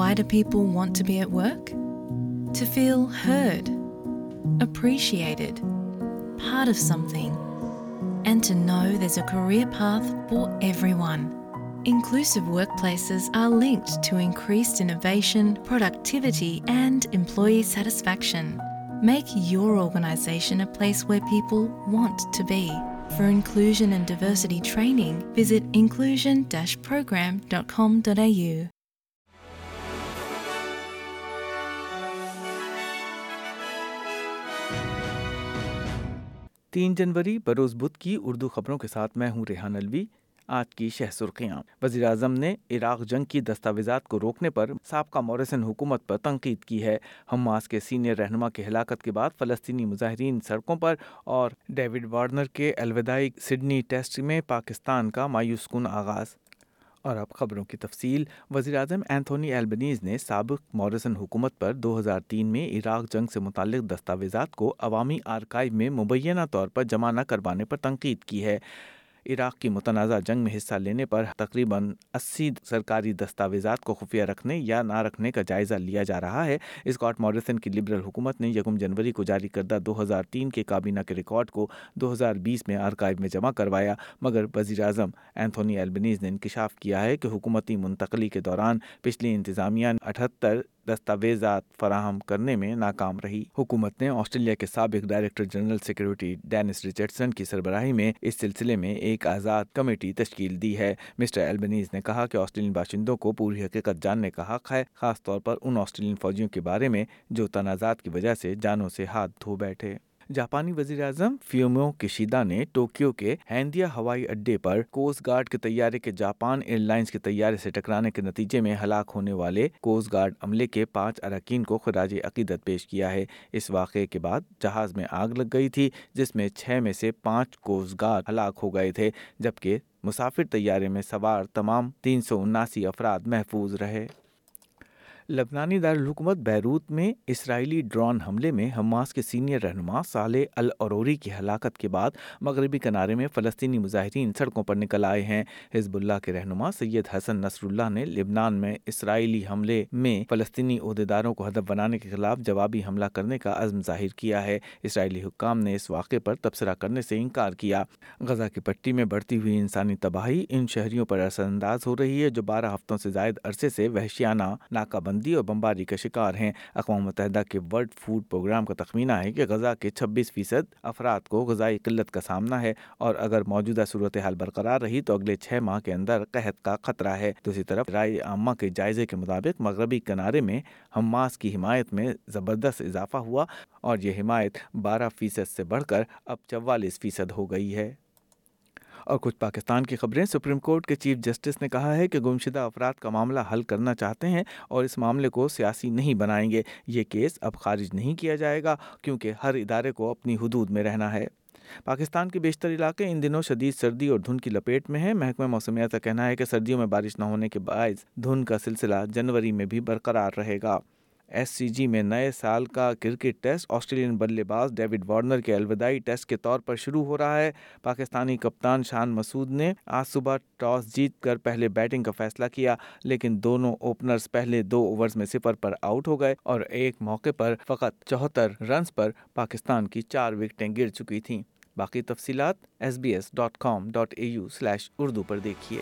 Why do people want to be at work? To feel heard, appreciated, part of something, and to know there's a career path for everyone. Inclusive workplaces are linked to increased innovation, productivity, and employee satisfaction. Make your organisation a place where people want to be. For inclusion and diversity training, visit inclusion-program.com.au. تین جنوری بروز بدھ کی اردو خبروں کے ساتھ میں ہوں ریحان الوی آج کی شہ سرخیاں۔ وزیر اعظم نے عراق جنگ کی دستاویزات کو روکنے پر سابقہ مورسن حکومت پر تنقید کی ہے۔ حماس کے سینئر رہنما کی ہلاکت کے بعد فلسطینی مظاہرین سڑکوں پر اور ڈیوڈ وارنر کے الوداعی سڈنی ٹیسٹ میں پاکستان کا مایوس کن آغاز۔ اور اب خبروں کی تفصیل۔ وزیر اعظم اینتھونی البنیز نے سابق مورسن حکومت پر دو ہزار تین میں عراق جنگ سے متعلق دستاویزات کو عوامی آرکائیو میں مبینہ طور پر جمع نہ کروانے پر تنقید کی ہے۔ عراق کی متنازع جنگ میں حصہ لینے پر تقریباً اسی سرکاری دستاویزات کو خفیہ رکھنے یا نہ رکھنے کا جائزہ لیا جا رہا ہے۔ اسکاٹ موریسن کی لبرل حکومت نے یکم جنوری کو جاری کردہ دو ہزار تین کے کابینہ کے ریکارڈ کو دو ہزار بیس میں آرکائیو میں جمع کروایا، مگر وزیر اعظم اینتھونی ایلبنیز نے انکشاف کیا ہے کہ حکومتی منتقلی کے دوران پچھلی انتظامیہ اٹھہتر دستاویزات فراہم کرنے میں ناکام رہی۔ حکومت نے آسٹریلیا کے سابق director general security Dennis Richardson کی سربراہی میں اس سلسلے میں ایک آزاد کمیٹی تشکیل دی ہے۔ مسٹر البنیز نے کہا کہ آسٹریلین باشندوں کو پوری حقیقت جاننے کا حق ہے، خاص طور پر ان آسٹریلین فوجیوں کے بارے میں جو تنازعات کی وجہ سے جانوں سے ہاتھ دھو بیٹھے۔ جاپانی وزیر اعظم فیومو کشیدا نے ٹوکیو کے ہینڈیا ہوائی اڈے پر کوسٹ گارڈ کے طیارے کے جاپان ایئر لائنز کے طیارے سے ٹکرانے کے نتیجے میں ہلاک ہونے والے کوسٹ گارڈ عملے کے پانچ اراکین کو خراج عقیدت پیش کیا ہے۔ اس واقعے کے بعد جہاز میں آگ لگ گئی تھی، جس میں چھ میں سے پانچ کوسٹ گارڈ ہلاک ہو گئے تھے، جبکہ مسافر طیارے میں سوار تمام تین سو اناسی افراد محفوظ رہے۔ لبنانی دارالحکومت بیروت میں اسرائیلی ڈرون حملے میں حماس کے سینئر رہنما صالح العروری کی ہلاکت کے بعد مغربی کنارے میں فلسطینی مظاہرین سڑکوں پر نکل آئے ہیں۔ حزب اللہ کے رہنما سید حسن نصر اللہ نے لبنان میں اسرائیلی حملے میں فلسطینی عہدیداروں کو ہدف بنانے کے خلاف جوابی حملہ کرنے کا عزم ظاہر کیا ہے۔ اسرائیلی حکام نے اس واقعے پر تبصرہ کرنے سے انکار کیا۔ غزہ کی پٹی میں بڑھتی ہوئی انسانی تباہی ان شہریوں پر اثر انداز ہو رہی ہے، جو بارہ ہفتوں سے زائد عرصے سے وحشیانہ ناکہ بندی بندی اور بمباری کا شکار ہیں۔ اقوام متحدہ کے ورلڈ فوڈ پروگرام کا تخمینہ ہے کہ غذا کے چھبیس فیصد افراد کو غذائی قلت کا سامنا ہے اور اگر موجودہ صورتحال برقرار رہی تو اگلے چھ ماہ کے اندر قحط کا خطرہ ہے۔ دوسری طرف، رائے عامہ کے جائزے کے مطابق مغربی کنارے میں حماس کی حمایت میں زبردست اضافہ ہوا اور یہ حمایت بارہ فیصد سے بڑھ کر اب چوالیس فیصد ہو گئی ہے۔ اور کچھ پاکستان کی خبریں سپریم کورٹ کے چیف جسٹس نے کہا ہے کہ گمشدہ افراد کا معاملہ حل کرنا چاہتے ہیں اور اس معاملے کو سیاسی نہیں بنائیں گے۔ یہ کیس اب خارج نہیں کیا جائے گا کیونکہ ہر ادارے کو اپنی حدود میں رہنا ہے۔ پاکستان کے بیشتر علاقے ان دنوں شدید سردی اور دھند کی لپیٹ میں ہیں۔ محکمہ موسمیات کا کہنا ہے کہ سردیوں میں بارش نہ ہونے کے باعث دھند کا سلسلہ جنوری میں بھی برقرار رہے گا۔ ایس سی جی میں نئے سال کا کرکٹ ٹیسٹ، آسٹریلین بلے باز ڈیوڈ وارنر کے الوداعی ٹیسٹ کے طور پر شروع ہو رہا ہے۔ پاکستانی کپتان شان مسعود نے آج صبح ٹاس جیت کر پہلے بیٹنگ کا فیصلہ کیا، لیکن دونوں اوپنرز پہلے دو اوورز میں صفر پر آؤٹ ہو گئے اور ایک موقع پر فقط چوہتر رنز پر پاکستان کی چار وکٹیں گر چکی تھیں۔ باقی تفصیلات S B S dot com dot A U slash Urdu پر دیکھیے۔